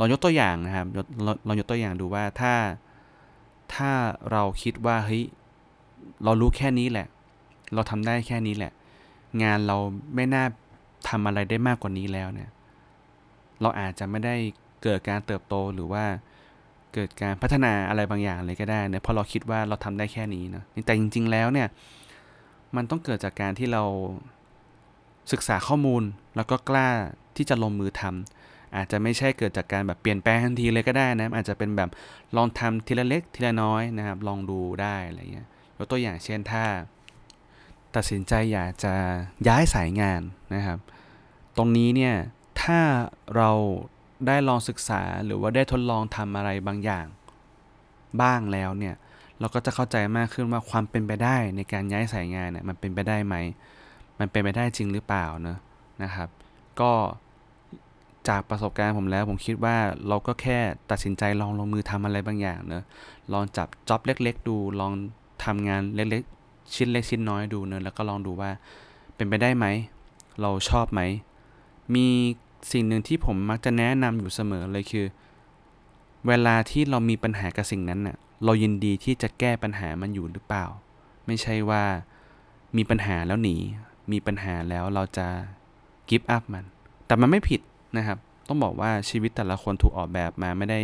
ลองยกตัวอย่างนะครับเราลองยกตัวอย่างดูว่าถ้าถ้าเราคิดว่าเฮ้ยเรารู้แค่นี้แหละ เราทำได้แค่นี้แหละ งานเราไม่น่าทำอะไรได้มากกว่านี้แล้วเนี่ย เราอาจจะไม่ได้เกิดการเติบโตหรือว่าเกิดการพัฒนาอะไรบางอย่างเลยก็ได้เนี่ยเพราะเราคิดว่าเราทำได้แค่นี้นะแต่จริง ๆ แล้วเนี่ย มันต้องเกิดจากการที่เราศึกษาข้อมูลแล้วก็กล้าที่จะลงมือทำ อาจจะไม่ใช่เกิดจากการแบบเปลี่ยนแปลงทันทีเลยก็ได้นะอาจจะเป็นแบบลองทำทีละเล็กทีละน้อยนะครับ ลองดูได้อะไรเงี้ยยกตัวอย่างเช่นถ้า ตัดสินใจอยากจะย้ายสายงานนะครับ ตรงนี้เนี่ยถ้าเราได้ลองศึกษาหรือว่าได้ทดลองทำอะไรบางอย่าง บ้างแล้วเนี่ยเราก็จะเข้าใจมากขึ้นว่าความเป็นไปได้ในการย้ายสายงานเนี่ยมันเป็นไปได้ไหม มันเป็นไปได้จริงหรือเปล่าเนะนะครับ ก็ จากประสบการณ์ผมแล้ว ผมคิดว่าเราก็แค่ตัดสินใจลองลงมือทำอะไรบางอย่างเนะลองจับจ็อบเล็ก ๆ ดูลองทำงานเล็กๆ ชิ้นเล็กชิ้นน้อยดูเนะแล้วก็ลองดูว่าเป็นไปได้ไหม เราชอบไหม มีสิ่งหนึ่งที่ผมมักจะแนะนำอยู่เสมอเลยคือ เวลาที่เรามีปัญหากับสิ่งนั้นน่ะเรายินดีที่จะแก้ปัญหามันอยู่หรือเปล่า ไม่ใช่ว่ามีปัญหาแล้วหนีมีปัญหาแล้วเราจะกิฟต์อัพมัน แต่มันไม่ผิด นะครับ ต้องบอกว่าชีวิตแต่ละคนถูกออกแบบมาไม่ได้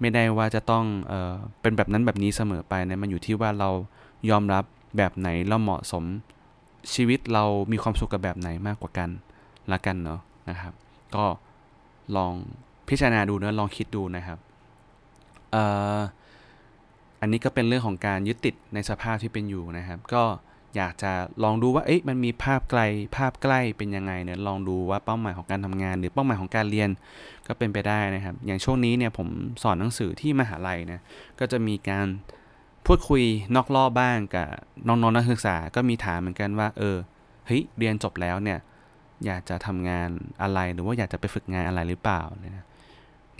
ไม่ได้ว่าจะต้องเออเป็นแบบนั้นแบบนี้เสมอไปนะมันอยู่ที่ว่าเรายอมรับแบบไหนเราเหมาะสมชีวิตเรามีความสุขกับแบบไหนมากกว่ากันละกันเนาะนะครับ ก็ลองพิจารณาดูนะลองคิดดูนะครับเอ่ออันนี้ก็เป็นเรื่องของการยึดติดในสภาพที่เป็นอยู่นะครับ ก็ อยากจะลองดูว่าเอ๊ะมันมีภาพไกลภาพใกล้เป็นยังไงเนี่ยลองดูว่าเป้าหมายของการทำงาน หรือเป้าหมายของการเรียนก็เป็นไปได้นะครับ อย่างช่วงนี้เนี่ยผมสอนหนังสือที่มหาลัยนะก็จะมีการพูดคุยนอกรอบบ้างกับน้องๆนักศึกษาก็มีถามเหมือนกันว่า เออเฮ้ยเรียนจบแล้วเนี่ยอยากจะทำงานอะไรหรือว่าอยากจะไปฝึกงานอะไรหรือเปล่าเนี่ย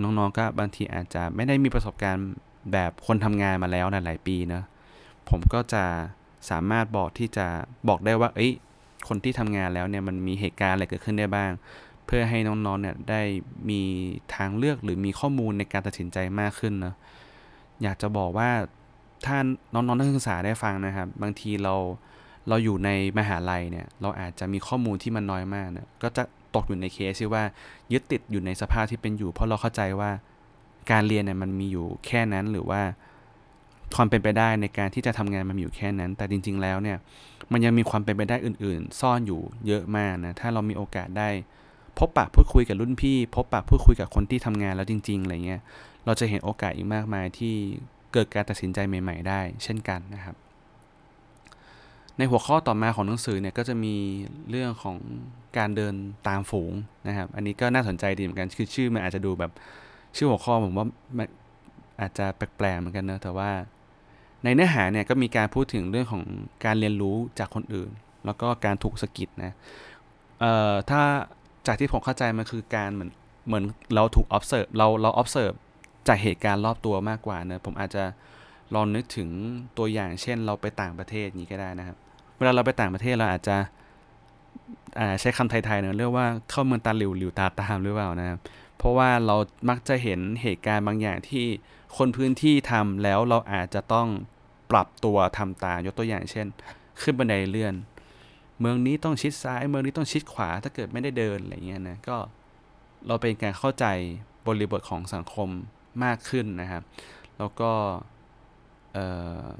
น้องๆก็บางทีอาจจะไม่ได้มีประสบการณ์แบบคนทำงานมาแล้วหลายปีนะผมก็จะ สามารถบอกที่จะบอกได้ว่า เอ้ย คนที่ทำงานแล้วเนี่ยมันมีเหตุการณ์อะไรเกิดขึ้นได้บ้าง เพื่อให้น้องๆเนี่ยได้มีทางเลือกหรือมีข้อมูลในการตัดสินใจมากขึ้นนะอยากจะบอกว่าถ้าน้องๆนักศึกษาได้ฟังนะครับ บางทีเราเราอยู่ในมหาลัยเนี่ยเราอาจจะมีข้อมูลที่มันน้อยมากเนี่ยก็จะตกอยู่ในเคสที่ว่ายึดติดอยู่ในสภาพที่เป็นอยู่ เพราะเราเข้าใจว่าการเรียนเนี่ยมันมีอยู่แค่นั้นหรือว่า ความเป็นไปได้ในการที่จะทำงานมันอยู่แค่นั้น แต่จริง ๆ แล้วเนี่ยมันยังมีความเป็นไปได้อื่น ๆ ซ่อนอยู่เยอะมากนะถ้าเรามีโอกาสได้ พบปะพูดคุยกับรุ่นพี่ พบปะพูดคุยกับคนที่ทำงานแล้วจริงๆอะไรเงี้ยเราจะเห็นโอกาสอีกมากมายที่เกิดการตัดสินใจใหม่ ๆ ได้ เช่นกันนะครับ ในหัวข้อต่อมาของหนังสือเนี่ยก็จะมีเรื่องของการเดินตามฝูงนะครับ อันนี้ก็น่าสนใจดีเหมือนกันคือชื่อมันอาจจะดูแบบชื่อหัวข้อผมว่าอาจจะแปลกๆเหมือนกันนะแต่ว่า ในเนื้อหาเนี่ยก็มีการพูดถึงเรื่องของการเรียนรู้จากคนอื่น แล้วก็การถูกสะกิดนะเอ่อถ้าจากที่ผมเข้าใจมันคือการเหมือนเหมือนเราถูก observe เราเรา observe จากเหตุการณ์รอบตัวมากกว่านะผมอาจจะลองนึกถึงตัวอย่างเช่น เราไปต่างประเทศนี้ก็ได้นะครับ เวลาเราไปต่างประเทศเราอาจจะใช้คำไทยๆเนะเรียกว่าเข้าเมืองตาหลิวหลิวตาตามหรือเปล่านะครับ เพราะว่าเรามักจะเห็นเหตุการณ์บางอย่างที่คนพื้นที่ทำแล้วเราอาจจะต้องปรับตัวทำตามยกตัวอย่างเช่น ขึ้นบันไดเลื่อน เมืองนี้ต้องชิดซ้าย เมืองนี้ต้องชิดขวาถ้าเกิดไม่ได้เดินอะไรเงี้ยนะก็เราเป็นการเข้าใจบริบทของสังคมมากขึ้นนะครับ แล้วก็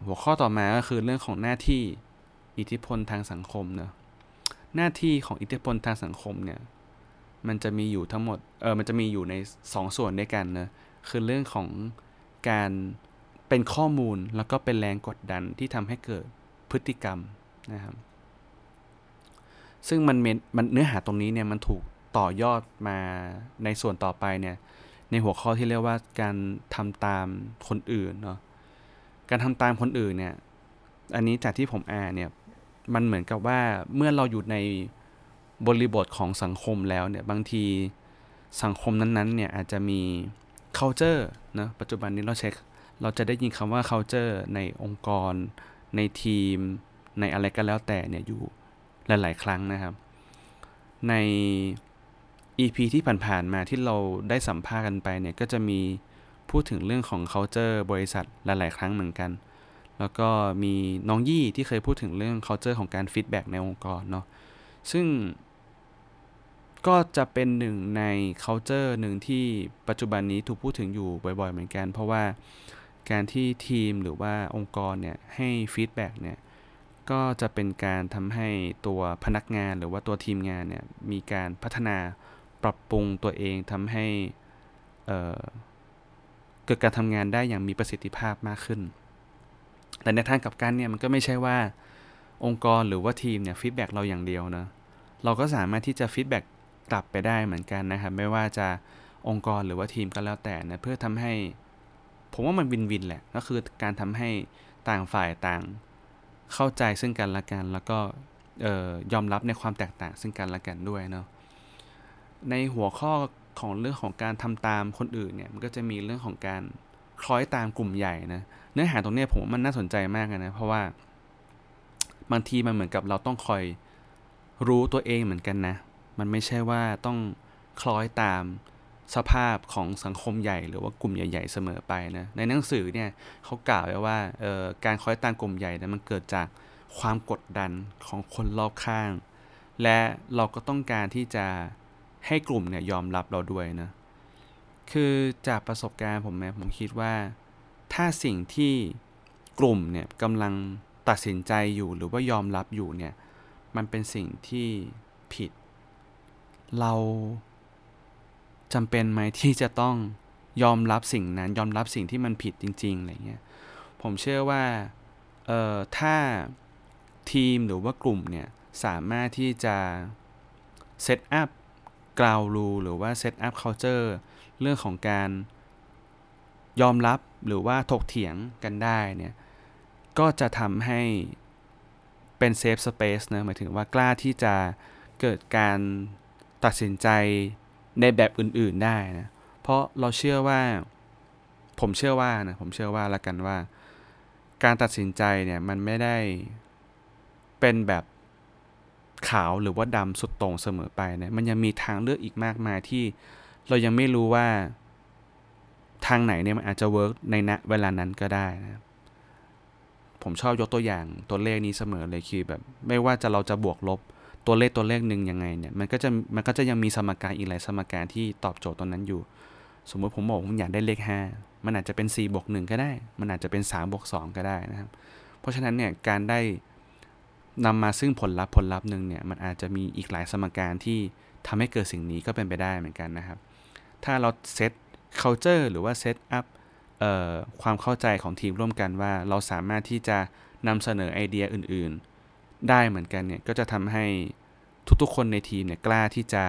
หัวข้อต่อมาก็คือเรื่องของหน้าที่อิทธิพลทางสังคมเนะหน้าที่ของอิทธิพลทางสังคมเนี่ย มันจะมีอยู่ทั้งหมด เออมันจะมีอยู่ใน 2สส่วนด้วยกันเนอะคือเรื่องของการเป็นข้อมูลแล้วก็เป็นแรงกดดันที่ทำให้เกิดพฤติกรรมนะครับ ซึ่งมันมันเนื้อหาตรงนี้เนี่ยมันถูกต่อยอดมาในส่วนต่อไปเนี่ยในหัวข้อที่เรียกว่าการทำตามคนอื่นเนาะการทำตามคนอื่นเนี่ย อันนี้จากที่ผมอ่านเนี่ย มันเหมือนกับว่าเมื่อเราอยู่ใน บริบทของสังคมแล้วเนี่ยบางทีสังคมนั้นๆเนี่ยอาจจะมี culture นะปัจจุบันนี้เราเช็ค เราจะได้ยินคำว่า culture ในองค์กร ในทีม ในอะไรก็แล้วแต่เนี่ยอยู่หลาย ๆ ครั้งนะครับ ใน EP ที่ผ่านๆมาที่เราได้สัมภาษณ์กันไปเนี่ยก็จะมีพูดถึงเรื่องของ culture บริษัทหลาย ๆ ครั้งเหมือนกัน แล้วก็มีน้องยี่ที่เคยพูดถึงเรื่อง culture ของการ feedback ในองค์กรเนาะซึ่ง ก็จะเป็นหนึ่งใน culture หนึ่งที่ปัจจุบันนี้ถูกพูดถึงอยู่บ่อยๆ เหมือนกัน เพราะว่าการที่ทีมหรือว่าองค์กรเนี่ยให้ feedback เนี่ยก็จะเป็นการทำให้ตัวพนักงานหรือว่าตัวทีมงานเนี่ยมีการพัฒนาปรับปรุงตัวเองทำให้เเกิดการทำงานได้อย่างมีประสิทธิภาพมากขึ้น แต่ในทางกลับกันเนี่ยมันก็ไม่ใช่ว่าองค์กรหรือว่าทีมเนี่ย feedback เราอย่างเดียวนะเราก็สามารถที่จะ feedback กลับไปได้เหมือนกันนะครับ ไม่ว่าจะองค์กรหรือว่าทีมก็แล้วแต่นะเพื่อทำให้ ผมว่ามันวินวินแหละ ก็คือการทำให้ต่างฝ่ายต่างเข้าใจซึ่งกันและกัน แล้วก็ยอมรับในความแตกต่างซึ่งกันและกันด้วยเนาะในหัวข้อของเรื่องของการทำตามคนอื่นเนี่ยมันก็จะมีเรื่องของการคล้อยตามกลุ่มใหญ่นะเนื้อหาตรงนี้ผมว่ามันน่าสนใจมากนะเพราะว่าบางทีมันเหมือนกับเราต้องคอยรู้ตัวเองเหมือนกันนะ มันไม่ใช่ว่าต้องคล้อยตามสภาพของสังคมใหญ่หรือว่ากลุ่มใหญ่ ๆ เสมอไปนะ ในหนังสือเนี่ยเขากล่าวไว้ว่าการคล้อยตามกลุ่มใหญ่นะมันเกิดจากความกดดันของคนรอบข้าง และเราก็ต้องการที่จะให้กลุ่มเนี่ยยอมรับเราด้วยนะ คือจากประสบการณ์ผมแม้ผมคิดว่า ถ้าสิ่งที่กลุ่มเนี่ยกำลังตัดสินใจอยู่หรือว่ายอมรับอยู่เนี่ย มันเป็นสิ่งที่ผิด เราจำเป็นไหมที่จะต้องยอมรับสิ่งนั้น ยอมรับสิ่งที่มันผิดจริงๆอะไรเงี้ยผมเชื่อว่าเอ่อถ้าทีมหรือว่ากลุ่มเนี่ยสามารถที่จะ set up ground rule หรือว่า set up culture เรื่องของการยอมรับหรือว่าถกเถียงกันได้เนี่ยก็จะทำให้เป็นเซฟสเปซนะหมายถึงว่ากล้าที่จะเกิดการ ตัดสินใจในแบบอื่นๆได้นะ เพราะเราเชื่อว่า ผมเชื่อว่านะ ผมเชื่อว่าละกันว่า การตัดสินใจเนี่ยมันไม่ได้เป็นแบบขาวหรือว่าดำสุดตรงเสมอไปนะ มันยังมีทางเลือกอีกมากมายที่เรายังไม่รู้ว่าทางไหนเนี่ยมันอาจจะเวิร์กในณเวลานั้นก็ได้นะ ผมชอบยกตัวอย่างตัวเลขนี้เสมอเลยคือแบบ ไม่ว่าจะเราจะบวกลบ ตัวเลขตัวเลขหนึ่งยังไงเนี่ยมันก็จะมันก็จะยังมีสมการอีกหลายสมการที่ตอบโจทย์ตรงนั้นอยู่ สมมติผมบอกผมอยากได้เลข 5 มันอาจจะเป็น4บวก1ก็ได้ มันอาจจะเป็น3บวก2ก็ได้นะครับ เพราะฉะนั้นเนี่ยการได้นำมาซึ่งผลลัพธ์ผลลัพธ์หนึ่งเนี่ยมันอาจจะมีอีกหลายสมการที่ทำให้เกิดสิ่งนี้ก็เป็นไปได้เหมือนกันนะครับ ถ้าเราเซต culture หรือว่า set up ความเข้าใจของทีมร่วมกันว่าเราสามารถที่จะนำเสนอไอเดียอื่นๆ ได้เหมือนกันเนี่ยก็จะทำให้ทุกๆคนในทีมเนี่ยกล้าที่จะ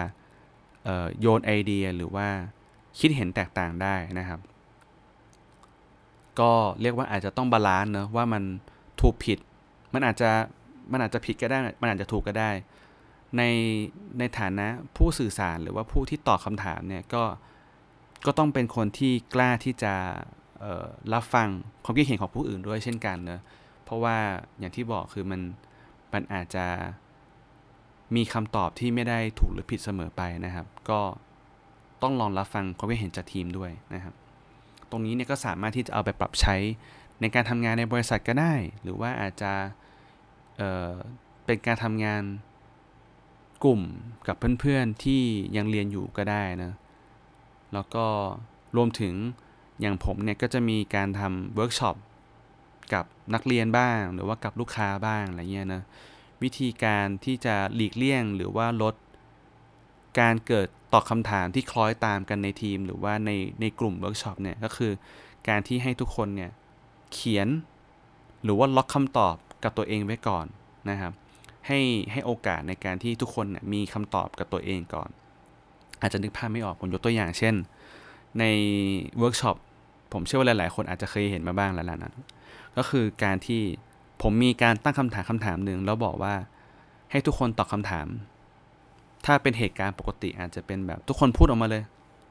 โยนไอเดียหรือว่าคิดเห็นแตกต่างได้นะครับ ก็เรียกว่าอาจจะต้อง balance เนะว่ามันถูกผิด มันอาจจะมันอาจจะผิดก็ได้ มันอาจจะถูกก็ได้ ในในฐานะผู้สื่อสารหรือว่าผู้ที่ตอบคำถามเนี่ยก็ก็ต้องเป็นคนที่กล้าที่จะรับฟังความคิดเห็นของผู้อื่นด้วยเช่นกันเนะเพราะว่าอย่างที่บอกคือมัน มันอาจจะมีคำตอบที่ไม่ได้ถูกหรือผิดเสมอไปนะครับ ก็ต้องลองรับฟังความคิดเห็นจากทีมด้วยนะครับ ตรงนี้เนี่ยก็สามารถที่จะเอาไปปรับใช้ในการทำงานในบริษัทก็ได้ หรือว่าอาจจะเเป็นการทำงานกลุ่มกับเพื่อนๆที่ยังเรียนอยู่ก็ได้นะ แล้วก็รวมถึงอย่างผมเนี่ยก็จะมีการทำเวิร์กช็อป กับนักเรียนบ้าง หรือว่ากับลูกค้าบ้างอะไรเงี้ยนะวิธีการที่จะหลีกเลี่ยงหรือว่าลด การเกิดตอบคำถามที่คล้อยตามกันในทีม หรือว่าในในกลุ่มเวิร์กช็อปเนี่ยก็คือการที่ให้ทุกคนเนี่ยเขียน หรือว่าล็อกคำตอบกับตัวเองไว้ก่อนนะครับ ให้ให้โอกาสในการที่ทุกคนมีคำตอบกับตัวเองก่อน อาจจะนึกภาพไม่ออกผมยกตัวอย่าง เช่น ในเวิร์กช็อปผมเชื่อว่าหลาย ๆ คนอาจจะเคยเห็นมาบ้างแล้วนะ ก็คือการที่ผมมีการตั้งคำถามคำถามหนึ่งแล้วบอกว่าให้ทุกคนตอบคำถาม ถ้าเป็นเหตุการณ์ปกติอาจจะเป็นแบบทุกคนพูดออกมาเลย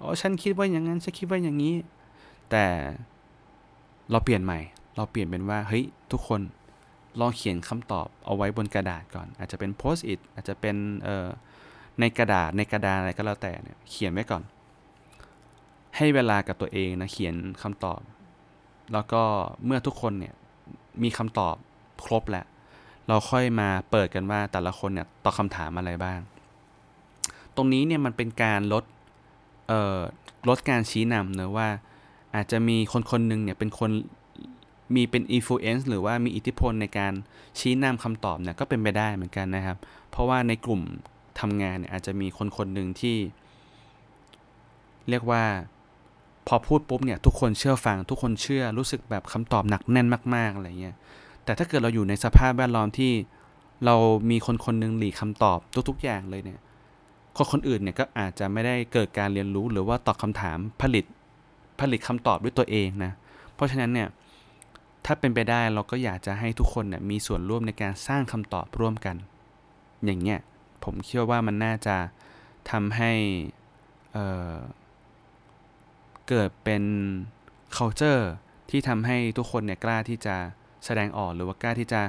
อ๋อฉันคิดว่าอย่างนั้นฉันคิดว่าอย่างนี้ แต่เราเปลี่ยนใหม่ เราเปลี่ยนเป็นว่าเฮ้ยทุกคนลองเขียนคำตอบเอาไว้บนกระดาษก่อน อาจจะเป็นโพสต์อิทอาจจะเป็นในกระดาษในกระดาษอะไรก็แล้วแต่เนี่ยเขียนไว้ก่อน ให้เวลากับตัวเองนะเขียนคำตอบ แล้วก็เมื่อทุกคนเนี่ยมีคำตอบครบแล้ว เราค่อยมาเปิดกันว่าแต่ละคนเนี่ยตอบคำถามอะไรบ้าง ตรงนี้เนี่ยมันเป็นการลดเอ่อลดการชี้นำเนะว่าอาจจะมีคนคนหนึ่งเนี่ยเป็นคนมีเป็น influence หรือว่ามีอิทธิพลในการชี้นำคำตอบเนี่ยก็เป็นไปได้เหมือนกันนะครับ เพราะว่าในกลุ่มทำงานเนี่ยอาจจะมีคนคนหนึ่งที่ เรียกว่า พอพูดปุ๊บเนี่ยทุกคนเชื่อฟัง ทุกคนเชื่อรู้สึกแบบคำตอบหนักแน่นมากๆอะไรเงี้ยแต่ถ้าเกิดเราอยู่ในสภาพแวดล้อมที่เรามีคนคนหนึ่งหลีกคำตอบทุกๆอย่างเลยเนี่ยคนคนอื่นเนี่ยก็อาจจะไม่ได้เกิดการเรียนรู้หรือว่าตอบคำถามผลิตผลิตคำตอบด้วยตัวเองนะเพราะฉะนั้นเนี่ยถ้าเป็นไปได้เราก็อยากจะให้ทุกคนเนี่ยมีส่วนร่วมในการสร้างคำตอบร่วมกัน อย่างเงี้ยผมเชื่อว่ามันน่าจะทำให้ เกิดเป็น culture ที่ทำให้ทุกคนเนี่ยกล้าที่จะแสดงออกหรือว่ากล้าที่จะ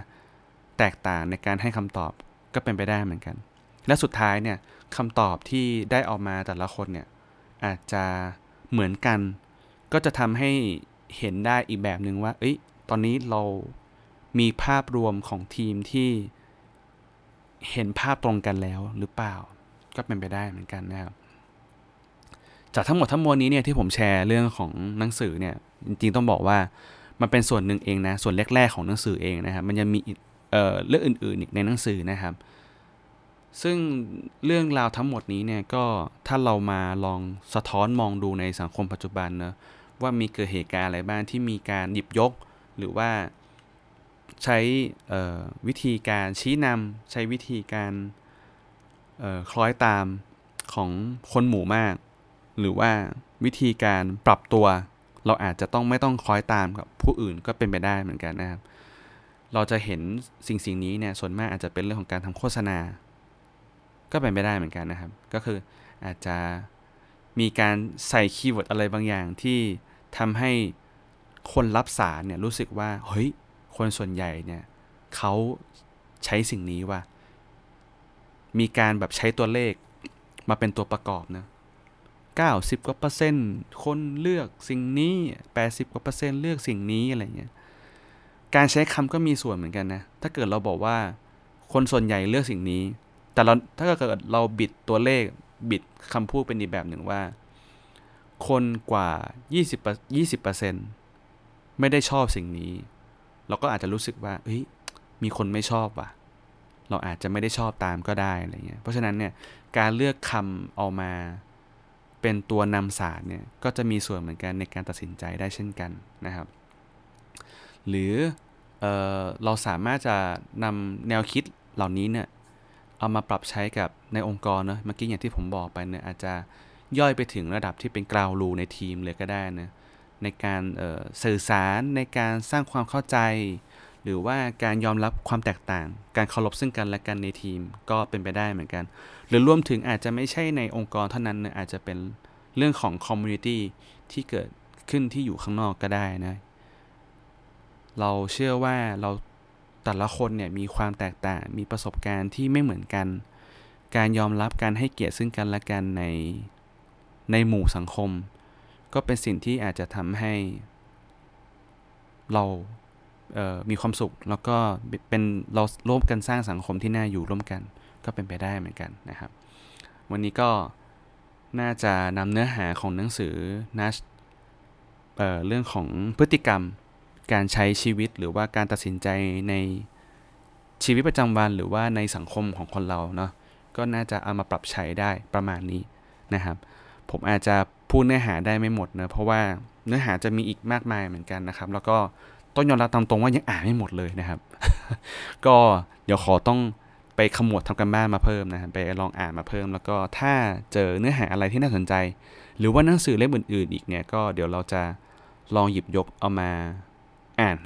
แตกต่างในการให้คำตอบก็เป็นไปได้เหมือนกัน และสุดท้ายเนี่ยคำตอบที่ได้ออกมาแต่ละคนเนี่ยอาจจะเหมือนกัน ก็จะทำให้เห็นได้อีกแบบหนึ่งว่า เอ้ย ตอนนี้เรามีภาพรวมของทีมที่เห็นภาพตรงกันแล้วหรือเปล่า ก็เป็นไปได้เหมือนกันนะครับ จากทั้งหมดทั้งมวลนี้เนี่ยที่ผมแชร์เรื่องของหนังสือเนี่ยจริงๆต้องบอกว่ามันเป็นส่วนหนึ่งเองนะส่วนแรกๆของหนังสือเองนะครับมันยังมีเเรื่องอื่นๆอีกในหนังสือนะครับ ซึ่งเรื่องราวทั้งหมดนี้เนี่ยก็ถ้าเรามาลองสะท้อนมองดูในสังคมปัจจุบันนะว่ามีเกิดเหตุการณ์อะไรบ้างที่มีการหยิบยก หรือว่าใช้วิธีการชี้นำใช้วิธีการคล้อยตามของคนหมู่มาก หรือว่าวิธีการปรับตัว เราอาจจะต้องไม่ต้องคล้อยตามกับผู้อื่นก็เป็นไปได้เหมือนกันนะครับ เราจะเห็นสิ่งสิ่งนี้เนี่ยส่วนมากอาจจะเป็นเรื่องของการทำโฆษณา ก็เป็นไปได้เหมือนกันนะครับ ก็คืออาจจะมีการใส่ keyword อะไรบางอย่างที่ทำให้คนรับสารเนี่ยรู้สึกว่าเฮ้ยคนส่วนใหญ่เนี่ยเขาใช้สิ่งนี้ว่า มีการแบบใช้ตัวเลขมาเป็นตัวประกอบนะ 90 กว่าเปอร์เซ็นต์คนเลือกสิ่งนี้ 80 กว่าเปอร์เซ็นต์เลือกสิ่งนี้อะไรเงี้ย การใช้คำก็มีส่วนเหมือนกันนะ ถ้าเกิดเราบอกว่าคนส่วนใหญ่เลือกสิ่งนี้ แต่เราถ้าเกิดเราบิดตัวเลขบิดคำพูดเป็นอีกแบบหนึ่งว่า คนกว่า 20 20เปอร์เซ็นต์ไม่ได้ชอบสิ่งนี้ เราก็อาจจะรู้สึกว่าเฮ้ยมีคนไม่ชอบว่ะ เราอาจจะไม่ได้ชอบตามก็ได้อะไรเงี้ย เพราะฉะนั้นเนี่ยการเลือกคำออกมา เป็นตัวนำศาสารเนี่ยก็จะมีส่วนเหมือนกันในการตัดสินใจได้เช่นกันนะครับ หรือเออเราสามารถจะนำแนวคิดเหล่านี้เนี่ยเอามาปรับใช้กับในองค์กรเนาะเมื่อกี้อย่างที่ผมบอกไปเนี่ยอาจจะย่อยไปถึงระดับที่เป็นกราวรูในทีมเลยก็ได้นะในการสื่อสารในการสร้างความเข้าใจ หรือว่าการยอมรับความแตกต่าง การเคารพซึ่งกันและกันในทีมก็เป็นไปได้เหมือนกัน หรือรวมถึงอาจจะไม่ใช่ในองค์กรเท่านั้นนะอาจจะเป็นเรื่องของคอมมูนิตี้ที่เกิดขึ้นที่อยู่ข้างนอกก็ได้นะ เราเชื่อว่าเราแต่ละคนเนี่ยมีความแตกต่าง มีประสบการณ์ที่ไม่เหมือนกัน การยอมรับการให้เกียรติซึ่งกันและกันในในหมู่สังคม ก็เป็นสิ่งที่อาจจะทำให้ เรา มีความสุข แล้วก็เป็นเราร่วมกันสร้างสังคมที่น่าอยู่ร่วมกัน ก็เป็นไปได้เหมือนกันนะครับ วันนี้ก็น่าจะนำเนื้อหาของหนังสือนัชเเรื่องของพฤติกรรมการใช้ชีวิตหรือว่าการตัดสินใจในชีวิตประจำวันหรือว่าในสังคมของคนเราเนาะก็น่าจะเอามาปรับใช้ได้ประมาณนี้นะครับ ผมอาจจะพูดเนื้อหาได้ไม่หมดนะเพราะว่าเนื้อหาจะมีอีกมากมายเหมือนกันนะครับ แล้วก็ ต้องยอมรับตามตรงว่ายังอ่านไม่หมดเลยนะครับ ก็เดี๋ยวขอต้องไปขมวดทำกันบ้านมาเพิ่มนะครับไปลองอ่านมาเพิ่ม แล้วก็ถ้าเจอเนื้อหาอะไรที่น่าสนใจ หรือว่าหนังสือเล่มอื่น ๆ อีกเนี่ยก็เดี๋ยวเราจะลองหยิบยกเอามาอ่าน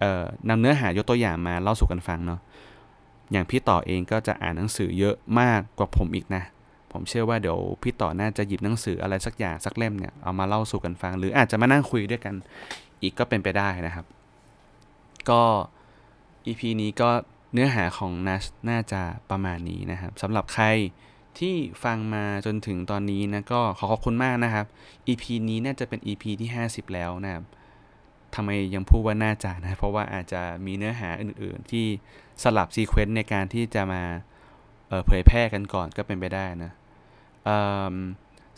เอ่อนำเนื้อหายกตัวอย่างมาเล่าสู่กันฟังเนาะอย่างพี่ต่อเองก็จะอ่านหนังสือเยอะมากกว่าผมอีกนะ ผมเชื่อว่าเดี๋ยวพี่ต่อน่าจะหยิบหนังสืออะไรสักอย่างสักเล่มเนี่ยเอามาเล่าสู่กันฟัง หรืออาจจะมานั่งคุยด้วยกันอีกก็เป็นไปได้นะครับ ก็ EP นี้ก็เนื้อหาของนัชน่าจะประมาณนี้นะครับสำหรับใครที่ฟังมาจนถึงตอนนี้นะก็ขอขอบคุณมากนะครับ EP นี้น่าจะเป็น EP ที่ 50 แล้วนะครับทำไมยังพูดว่าน่าจะนะเพราะว่าอาจจะมีเนื้อหาอื่น ๆ ที่สลับซีเควนต์ในการที่จะมาเเผยแพร่กันก่อนก็เป็นไปได้นะ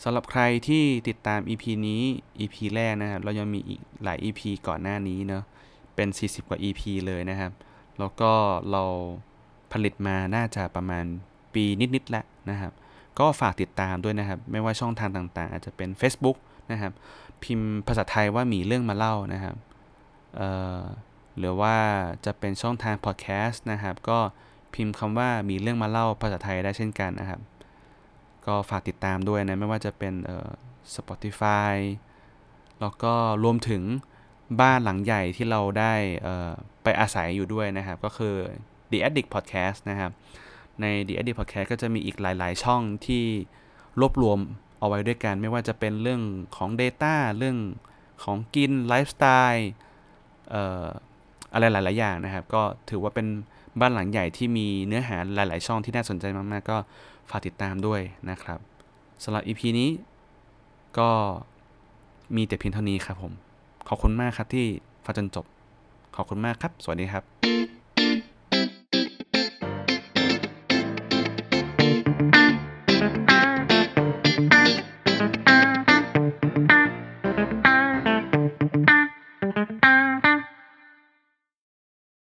สำหรับใครที่ติดตาม EP นี้ EP แรกนะครับ เรายังมีอีกหลาย EP ก่อนหน้านี้เนาะ เป็น 40 กว่า EP เลยนะครับ แล้วก็เราผลิตมาน่าจะประมาณปีนิดๆแล้วนะครับ ก็ฝากติดตามด้วยนะครับ ไม่ว่าช่องทางต่างๆ อาจจะเป็น Facebook นะครับ พิมพ์ภาษาไทยว่ามีเรื่องมาเล่านะครับหรือว่าจะเป็นช่องทางพอดแคสต์นะครับ ก็พิมพ์คำว่ามีเรื่องมาเล่าภาษาไทยได้เช่นกันนะครับ ก็ฝากติดตามด้วยนะ ไม่ว่าจะเป็น Spotify แล้วก็รวมถึง บ้านหลังใหญ่ที่เราได้ไปอาศัยอยู่ด้วยนะครับ ก็คือ The Addict Podcast นะครับ ใน The Addict Podcast ก็จะมีอีกหลาย ๆ ช่องที่รวบรวมเอาไว้ด้วยกัน ไม่ว่าจะเป็นเรื่องของ Data เรื่องของกินไลฟ์สไตล์อะไรหลาย ๆ อย่างนะครับ ก็ถือว่าเป็นบ้านหลังใหญ่ที่มีเนื้อหาหลาย ๆ ช่องที่น่าสนใจมาก ๆ ก็ฝากติดตามด้วยนะครับสำหรับ EP นี้ก็มีแต่เพียงเท่านี้ครับผม ขอบคุณมากครับที่ฟังจนจบ ขอบคุณมากครับ สวัสดีครับ